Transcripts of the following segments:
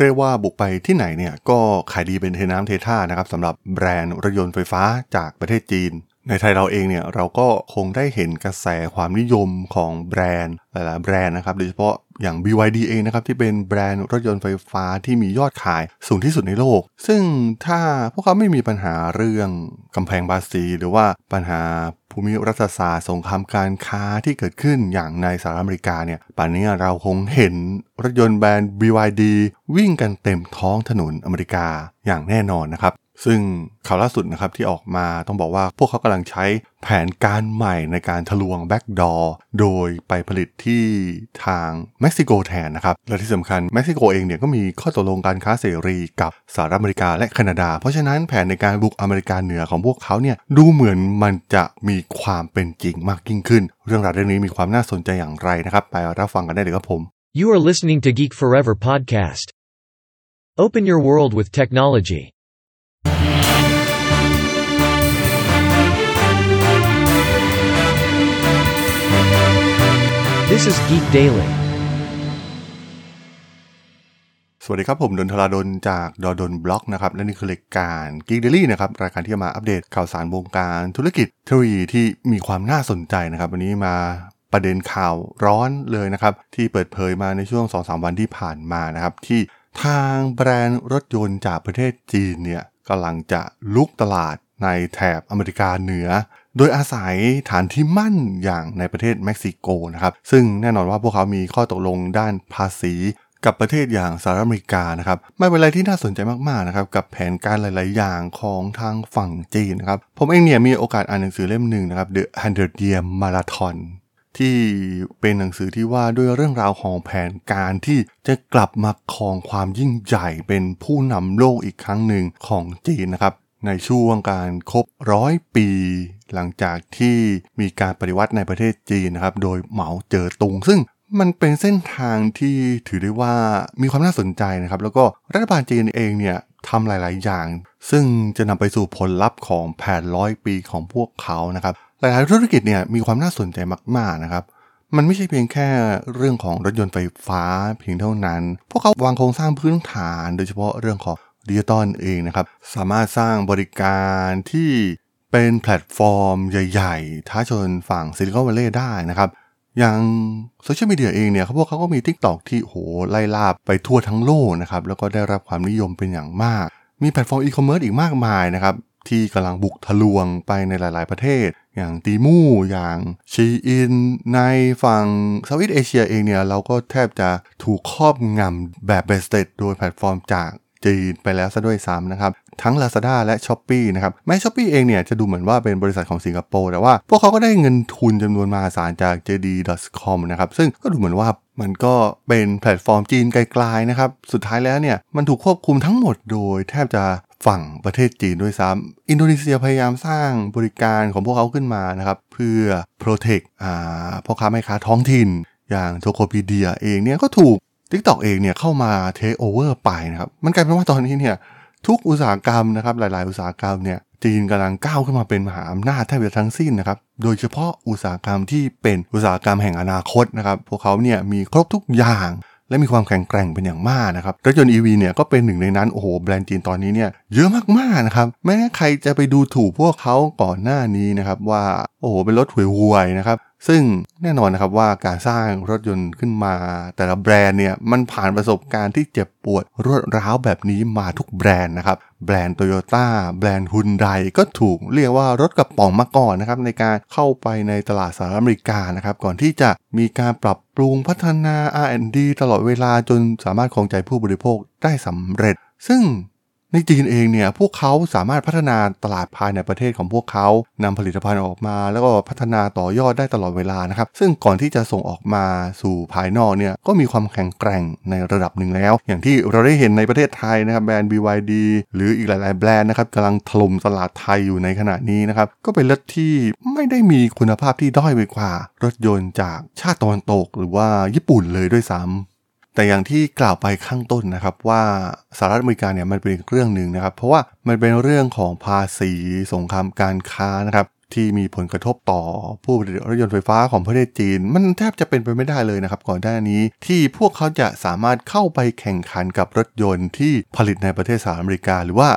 เรียกว่าบุกไปที่ไหนเนี่ยก็ขายดีเป็นเทน้ำเทท่านะครับสำหรับแบรนด์รถยนต์ไฟฟ้าจากประเทศจีน ในไทยเราเองเนี่ยเราก็คงได้เห็นกระแสความนิยมของแบรนด์หลายๆแบรนด์นะครับโดยเฉพาะอย่าง BYD เองนะครับที่เป็นแบรนด์รถยนต์ไฟฟ้าที่มียอดขายสูงที่สุดในโลก ซึ่งถ้าพวกเขาไม่มีปัญหาเรื่องกำแพงภาษี หรือว่าปัญหาภูมิรัฐศาสตร์สงครามการค้าที่เกิดขึ้นอย่างในสหรัฐอเมริกาเนี่ยป่านนี้เราคงเห็นรถยนต์แบรนด์ BYD วิ่งกันเต็มท้องถนนอเมริกาอย่างแน่นอนนะครับ ซึ่งข่าวล่าสุดนะครับที่ออกมาต้องบอกว่าพวกเขากำลังใช้แผนการใหม่ในการทะลวง back door โดยไปผลิตที่ทางเม็กซิโกแทนนะครับ และที่สำคัญเม็กซิโกเองเนี่ยก็มีข้อตกลงการค้าเสรีกับสหรัฐอเมริกาและแคนาดา เพราะฉะนั้นแผนในการบุกอเมริกาเหนือของพวกเขาเนี่ยดูเหมือนมันจะมีความเป็นจริงมากยิ่งขึ้น เรื่องราวเรื่องนี้มีความน่าสนใจอย่างไรนะครับ ไปรับฟังกันได้เลยครับผม You are listening to Geek Forever podcast. Open your world with technology. This is Geek Daily. สวัสดีครับ ผมดนทราดนจากดดนบล็อกนะครับ และนี่คือรายการ Geek Daily นะครับ รายการที่จะมาอัปเดตข่าวสารวงการธุรกิจเทคโนโลยีที่มีความน่าสนใจนะครับ วันนี้มาประเด็นข่าวร้อนเลยนะครับ ที่เปิดเผยมาในช่วง 2-3 วันที่ผ่านมานะครับ ที่ทางแบรนด์รถยนต์จากประเทศจีนเนี่ยกำลังจะลุกตลาด ในแถบอเมริกาเหนือ โดยอาศัยฐานที่มั่นอย่างในประเทศเม็กซิโกนะครับ ซึ่งแน่นอนว่าพวกเขามีข้อตกลงด้านภาษีกับประเทศอย่างสหรัฐอเมริกานะครับไม่เป็นไรที่น่าสนใจมากๆนะครับกับแผนการหลาย ๆ อย่างของทางฝั่งจีนนะครับผมเองเนี่ยมีโอกาสอ่านหนังสือเล่มหนึ่งนะครับ The 100 Year Marathon ที่เป็นหนังสือที่ว่าด้วยเรื่องราวของแผนการที่จะกลับมาครองความยิ่งใหญ่เป็นผู้นำโลกอีกครั้งหนึ่งของจีนนะครับ ในช่วงการครบร้อยปี หลังจากที่มีการปฏิวัติในประเทศจีนนะครับ โดยเหมาเจ๋อตุง ซึ่งมันเป็นเส้นทางที่ถือได้ว่ามีความน่าสนใจนะครับ แล้วก็รัฐบาลจีนเองเนี่ยทำหลาย ๆ อย่าง ซึ่งจะนำไปสู่ผลลัพธ์ของแผนร้อยปีของพวกเขานะครับ หลาย ๆ ธุรกิจเนี่ยมีความน่าสนใจมาก ๆ นะครับมันไม่ใช่เพียงแค่เรื่องของรถยนต์ไฟฟ้าเพียงเท่านั้น พวกเขาวางโครงสร้างพื้นฐาน โดยเฉพาะเรื่องของ ดิจิตอลเองนะครับ สามารถสร้างบริการที่เป็นแพลตฟอร์มใหญ่ๆ ท้าชนฝั่ง Silicon Valley ได้นะครับอย่างโซเชียลมีเดียเองเนี่ยเขาพวกเขาก็มี Tik t o อกที่โหไล่ล่าไปทั่วทั้งโลกนะครับ แล้วก็ได้รับความนิยมเป็นอย่างมาก มีแพลตฟอร์มอีคอมเมิร์ซอีกมากมายนะครับ ที่กำลังบุกทะลวงไปในหลาย ๆ ประเทศ อย่าง Temu อย่าง Shein ในฝั่ง Southeast Asia เองเนี่ย เราก็แทบจะถูกครอบงำแบบเบ็ดเสร็จโดยแพลตฟอร์มจาก จีนไปแล้วซะด้วยซ้ำนะครับ ทั้ง Lazada และ Shopee นะครับ แม้ Shopee เองเนี่ยจะดูเหมือนว่าเป็นบริษัทของสิงคโปร์แต่ว่าพวกเขาก็ได้เงินทุนจำนวนมหาศาลจาก JD.com นะครับ ซึ่งก็ดูเหมือนว่ามันก็เป็นแพลตฟอร์มจีนกลายๆนะครับ สุดท้ายแล้วเนี่ยมันถูกควบคุมทั้งหมดโดยแทบจะฝั่งประเทศจีนด้วยซ้ำอินโดนีเซียพยายามสร้างบริการของพวกเขาขึ้นมานะครับเพื่อ protect อ่าพ่อค้าแม่ค้าท้องถิ่น อย่างโ o โ o พีเดียเองเนี่ยก็ถูก TikTok เองเนี่ยเข้ามาเทคโอเวอร์ไปนะครับ มันกลายเป็นว่าตอนนี้เนี่ยทุกอุตสาหกรรมนะครับหลาย ๆ อุตสาหกรรมเนี่ยจีนกำลังก้าวขึ้นมาเป็นมหาอำนาจแทบจะทั้งสิ้นนะครับ โดยเฉพาะอุตสาหกรรมที่เป็นอุตสาหกรรมแห่งอนาคตนะครับ พวกเขาเนี่ยมีครบทุกอย่าง และมีความแข็งแกร่งเป็นอย่างมากนะครับรถยนต์ EV เนี่ยก็เป็นหนึ่งในนั้น โอ้โห แบรนด์จีนตอนนี้เนี่ยเยอะมาก ๆ นะครับ แม้ใครจะไปดูถูกพวกเขาก่อนหน้านี้นะครับว่า โอ้โห เป็นรถห่วยๆนะครับ ซึ่งแน่นอนนะครับว่าการสร้างรถยนต์ขึ้นมา แต่ละแบรนด์เนี่ยมันผ่านประสบการณ์ที่เจ็บปวดรวดร้าวแบบนี้มาทุกแบรนด์นะครับแบรนด์โตโยต้าแบรนด์ฮุนไดก็ถูกเรียกว่ารถกระป๋องมาก่อนนะครับในการเข้าไปในตลาดสหรัฐอเมริกานะครับก่อนที่จะมีการปรับปรุงพัฒนา R&D ตลอดเวลาจนสามารถครองใจผู้บริโภคได้สำเร็จ ซึ่ง ในจีนเองเนี่ยพวกเขาสามารถพัฒนาตลาดภายในประเทศของพวกเขานำผลิตภัณฑ์ออกมา แล้วก็พัฒนาต่อยอดได้ตลอดเวลานะครับ ซึ่งก่อนที่จะส่งออกมาสู่ภายนอกเนี่ยก็มีความแข็งแกร่งในระดับหนึ่งแล้ว อย่างที่เราได้เห็นในประเทศไทยนะครับแบรนด์ BYD หรืออีกหลาย ๆ แบรนด์นะครับกำลังถล่มตลาดไทยอยู่ในขณะนี้นะครับก็เป็นรถที่ไม่ได้มีคุณภาพที่ด้อยไปกว่า รถยนต์จากชาติตะวันตก หรือว่าญี่ปุ่นเลยด้วยซ้ำ แต่อย่างที่กล่าวไปข้างต้นนะครับว่าสหรัฐอเมริกาเนี่ยมันเป็นเรื่องหนึ่งนะครับ เพราะว่ามันเป็นเรื่องของภาษีสงครามการค้านะครับที่มีผลกระทบต่อผู้ผลิตรถยนต์ไฟฟ้าของประเทศจีน มันแทบจะเป็นไปไม่ได้เลยนะครับ ก่อนหน้านี้ที่พวกเขาจะสามารถเข้าไปแข่งขันกับรถยนต์ที่ผลิตในประเทศสหรัฐอเมริกา หรือว่า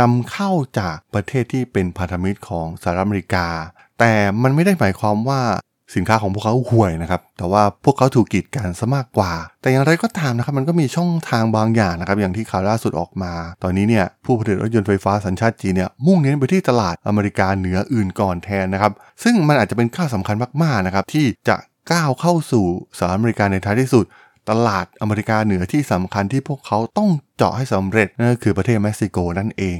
นำเข้าจากประเทศที่เป็นพันธมิตรของสหรัฐอเมริกา แต่มันไม่ได้หมายความว่า สินค้าของพวกเขาห่วยนะครับ แต่ว่าพวกเขาถูกกีดกันซะมากกว่า แต่อย่างไรก็ตามนะครับ มันก็มีช่องทางบางอย่างนะครับ อย่างที่ข่าวล่าสุดออกมา ตอนนี้เนี่ยผู้ผลิตรถยนต์ไฟฟ้าสัญชาติจีนเนี่ยมุ่งเน้นไปที่ตลาดอเมริกาเหนืออื่นก่อนแทนนะครับ ซึ่งมันอาจจะเป็นก้าวสำคัญมากๆนะครับที่จะก้าวเข้าสู่สหรัฐอเมริกาในท้ายที่สุด ตลาดอเมริกาเหนือที่สำคัญที่พวกเขาต้องเจาะให้สำเร็จนั่นก็คือประเทศเม็กซิโกนั่นเอง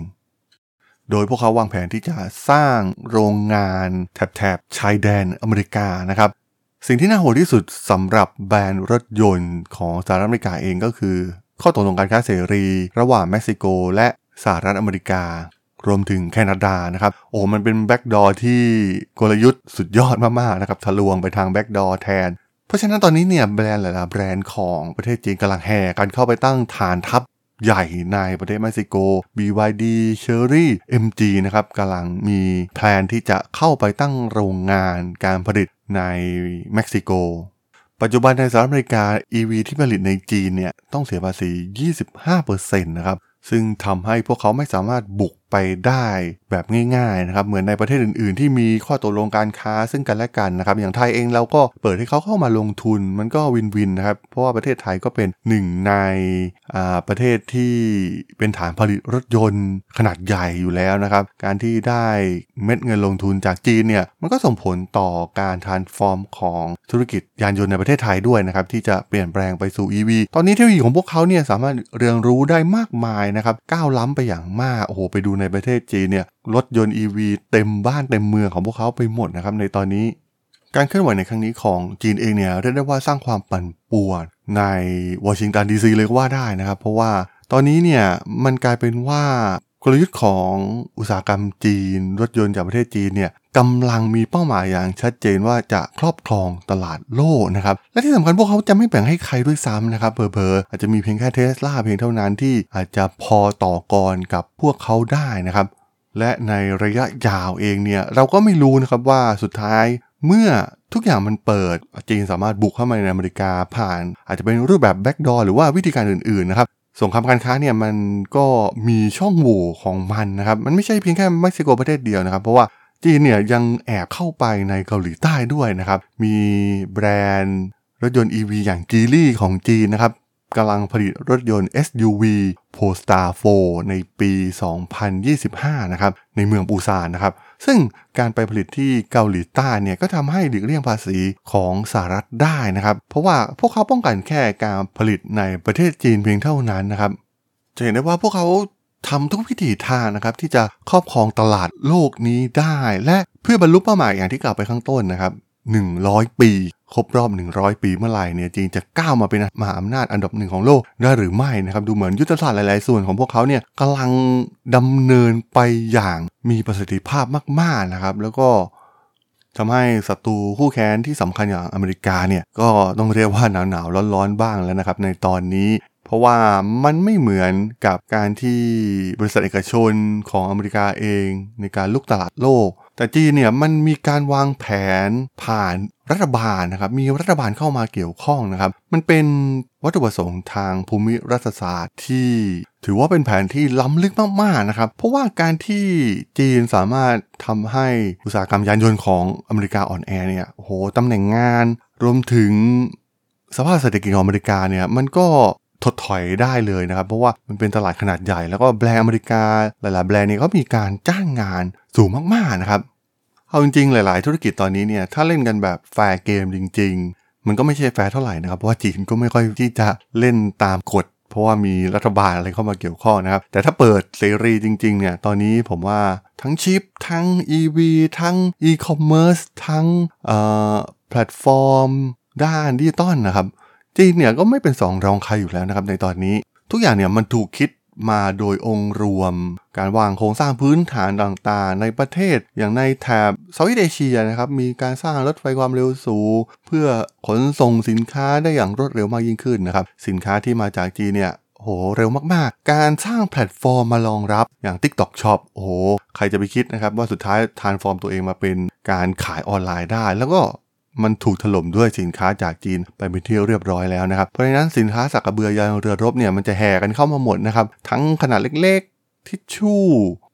โดยพวกเขาวางแผนที่จะสร้างโรงงานแถบชายแดนอเมริกานะครับ สิ่งที่น่าโหดที่สุดสำหรับแบรนด์รถยนต์ของสหรัฐอเมริกาเองก็คือ ข้อตกลงการค้าเสรี ระหว่างเม็กซิโก และสหรัฐอเมริการวมถึงแคนาดานะครับโอ้มันเป็น back door ที่กลยุทธ์สุดยอดมากๆนะครับทะลวงไปทาง back door แทน เพราะฉะนั้นตอนนี้เนี่ยแบรนด์หลายๆแบรนด์ของประเทศจีนกำลังแห่กันเข้าไปตั้งฐานทัพ ใหญ่ในประเทศเม็กซิโก BYD Chery MG นะครับกำลังมี plan ที่จะเข้าไปตั้งโรงงานการผลิตในเม็กซิโกปัจจุบันในสหรัฐอเมริกา EV ที่ผลิตในจีนเนี่ยต้องเสียภาษี 25%นะครับ ซึ่งทำให้พวกเขาไม่สามารถบุก ไปได้แบบง่ายๆนะครับเหมือนในประเทศอื่น ๆ ที่มีข้อตกลงการค้าซึ่งกันและกันนะครับอย่างไทยเองเราก็เปิดให้เขาเข้ามาลงทุนมันก็ win-win นะครับเพราะว่าประเทศไทยก็เป็นหนึ่งในประเทศที่เป็นฐานผลิตรถยนต์ขนาดใหญ่อยู่แล้วนะครับการที่ได้เม็ดเงินลงทุนจากจีนเนี่ยมันก็ส่งผลต่อการทานฟอร์มของธุรกิจยานยนต์ในประเทศไทยด้วยนะครับที่จะเปลี่ยนแปลงไปสู่ EV ตอนนี้เทคโนโลยีของพวกเขาเนี่ยสามารถเรียนรู้ได้มากมายนะครับก้าวล้ำไปอย่างมากโอ้โหไปดูในในประเทศจีนเนี่ยรถยนต์ EV เต็มบ้านเต็มเมืองของพวกเขาไปหมดนะครับในตอนนี้ การเคลื่อนไหวในครั้งนี้ของจีนเองเนี่ยเรียกได้ว่าสร้างความปั่นป่วนในวอชิงตันดีซีเลยก็ว่าได้นะครับ เพราะว่าตอนนี้เนี่ยมันกลายเป็นว่ากลยุทธ์ของอุตสาหกรรมจีน รถยนต์จากประเทศจีนเนี่ย กำลังมีเป้าหมายอย่างชัดเจนว่าจะครอบครองตลาดโลกนะครับ และที่สำคัญพวกเขาจะไม่แบ่งให้ใครด้วยซ้ำนะครับเพอๆอาจจะมีเพียงแค่เทสลาเพียงเท่านั้นที่อาจจะพอต่อกรกับพวกเขาได้นะครับ และในระยะยาวเองเนี่ยเราก็ไม่รู้นะครับว่าสุดท้ายเมื่อทุกอย่างมันเปิดจีนสามารถบุกเข้ามาในอเมริกาผ่าน อาจจะเป็นรูปแบบ back door หรือว่าวิธีการอื่นๆนะครับสงครามการค้าเนี่ยมันก็มีช่องโหว่ของมันนะครับ มันไม่ใช่เพียงแค่เม็กซิโกประเทศเดียวนะครับ เพราะว่า จีนเนี่ยยังแอบเข้าไปในเกาหลีใต้ด้วยนะครับ มีแบรนด์รถยนต์ EV อย่าง Geely ของจีนนะครับกำลังผลิตรถยนต์ SUV Polestar 4 ในปี 2025 นะครับ ในเมืองปูซานนะครับ ซึ่งการไปผลิตที่เกาหลีใต้เนี่ยก็ทำให้หลีกเลี่ยงภาษีของสหรัฐได้นะครับ เพราะว่าพวกเขาป้องกันแค่การผลิตในประเทศจีนเพียงเท่านั้นนะครับ จะเห็นได้ว่าพวกเขา ทำทุกวิถีทางนะครับที่จะครอบครองตลาดโลกนี้ได้ และเพื่อบรรลุเป้าหมายอย่างที่กล่าวไปข้างต้นนะครับ100 ปี ครบรอบ 100 ปีเมื่อไหร่เนี่ยจีนจะก้าวมาเป็นมหาอำนาจอันดับหนึ่งของโลกได้หรือไม่นะครับดูเหมือนยุทธศาสตร์หลาย ๆ ส่วนของพวกเขาเนี่ยกำลังดำเนินไปอย่างมีประสิทธิภาพมาก ๆ นะครับ แล้วก็ทำให้ศัตรูคู่แค้นที่สำคัญอย่างอเมริกาเนี่ยก็ต้องเรียกว่าหนาวๆร้อนๆบ้างแล้วนะครับในตอนนี้ ราะว่ามันไม่เหมือนกับการที่บริษัทเอกชนของอเมริกาเองในการลุกตลาดโลก แต่จีนเนี่ยมันมีการวางแผนผ่านรัฐบาลนะครับ มีรัฐบาลเข้ามาเกี่ยวข้องนะครับ มันเป็นวัตถุประสงค์ทางภูมิรัฐศาสตร์ที่ถือว่าเป็นแผนที่ล้ำลึกมากๆนะครับ เพราะว่าการที่จีนสามารถทำให้อุตสาหกรรมยานยนต์ของอเมริกาอ่อนแอเนี่ยโอ้โหตำแหน่งงาน รวมถึงสภาพเศรษฐกิจของอเมริกาเนี่ยมันก็ ถดถอยได้เลยนะครับ เพราะว่ามันเป็นตลาดขนาดใหญ่ แล้วก็แบรนด์อเมริกาหลาย ๆ แบรนด์เนี่ยก็มีการจ้างงานสูงมาก ๆ นะครับ เอาจริง ๆ หลาย ๆ ธุรกิจตอนนี้เนี่ยถ้าเล่นกันแบบ fair game จริง ๆ มันก็ไม่ใช่แฟร์เท่าไหร่นะครับเพราะว่าจีนก็ไม่ค่อยที่จะเล่นตามกฎเพราะว่ามีรัฐบาลอะไรเข้ามาเกี่ยวข้องนะครับ แต่ถ้าเปิดเสรีจริง ๆ เนี่ย ตอนนี้ผมว่าทั้งชิป ทั้ง EV ทั้ง e-commerce ทั้งแพลตฟอร์ม ด้านดิจิตอลนะครับ จีนเนี่ยก็ไม่เป็นสองรองใครอยู่แล้วนะครับในตอนนี้ ทุกอย่างเนี่ยมันถูกคิดมาโดยองค์รวม การวางโครงสร้างพื้นฐานต่างๆ ในประเทศอย่างในแถบ Southeast Asia นะครับมีการสร้างรถไฟความเร็วสูง เพื่อขนส่งสินค้าได้อย่างรวดเร็วมากยิ่งขึ้นนะครับสินค้าที่มาจากจีนเนี่ยโหเร็วมากๆ การสร้างแพลตฟอร์มมารองรับอย่าง TikTok Shop โอ้โห ใครจะไปคิดนะครับว่าสุดท้าย transform ตัวเองมาเป็นการขายออนไลน์ได้ แล้วก็ มันถูกถล่มด้วยสินค้าจากจีนไปเป็นที่เรียบร้อยแล้วนะครับ เพราะฉะนั้นสินค้าสากกะเบือยันเรือรบเนี่ยมันจะแห่กันเข้ามาหมดนะครับ ทั้งขนาดเล็กๆ ทิชชู่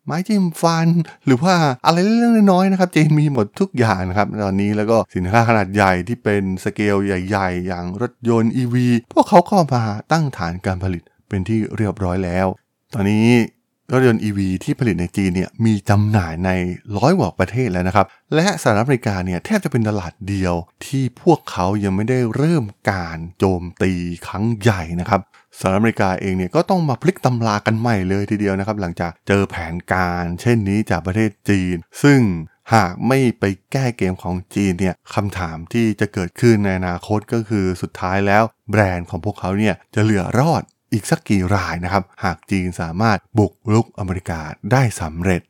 ไม้จิ้มฟัน หรือว่าอะไรเล็กๆน้อยๆนะครับจีนมีหมดทุกอย่างนะครับตอนนี้แล้วก็สินค้าขนาดใหญ่ที่เป็นสเกลใหญ่ ๆ อย่างรถยนต์ EV พวกเขาก็มาตั้งฐานการผลิตเป็นที่เรียบร้อยแล้ว ตอนนี้ รถยนต์ EV ที่ผลิตในจีนเนี่ยมีจำหน่ายในร้อยกว่าประเทศแล้วนะครับ และสหรัฐอเมริกาเนี่ยแทบจะเป็นตลาดเดียวที่พวกเขายังไม่ได้เริ่มการโจมตีครั้งใหญ่นะครับสหรัฐอเมริกาเองเนี่ยก็ต้องมาพลิกตำรากันใหม่เลยทีเดียวนะครับ หลังจากเจอแผนการเช่นนี้จากประเทศจีน ซึ่งหากไม่ไปแก้เกมของจีนเนี่ยคำถามที่จะเกิดขึ้นในอนาคตก็คือสุดท้ายแล้ว แบรนด์ของพวกเขาเนี่ยจะเหลือรอด อีกสักกี่รายนะครับ หากจีนสามารถบุกรุกอเมริกาได้สำเร็จ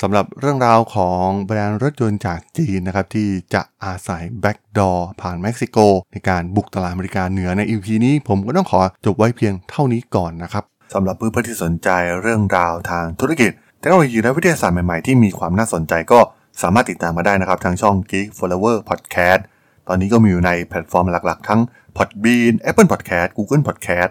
สำหรับเรื่องราวของแบรนด์รถยนต์จากจีนนะครับที่จะอาศัย back door ผ่านเม็กซิโก ในการบุกตลาดอเมริกาเหนือใน EP นี้ผมก็ต้องขอจบไว้เพียงเท่านี้ก่อนนะครับสำหรับเพื่อนๆที่สนใจเรื่องราวทางธุรกิจเทคโนโลยีและวิทยาศาสตร์ใหม่ๆ ที่มีความน่าสนใจก็สามารถติดตามมาได้นะครับ ทางช่อง Geek Forever Podcast ตอนนี้ก็มีอยู่ในแพลตฟอร์มหลักๆ ทั้ง Podbean Apple Podcast Google Podcast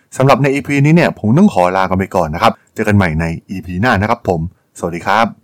สำหรับใน EP นี้เนี่ยผมต้องขอลากันไปก่อนนะครับ เจอกันใหม่ใน EP หน้านะครับผม สวัสดีครับ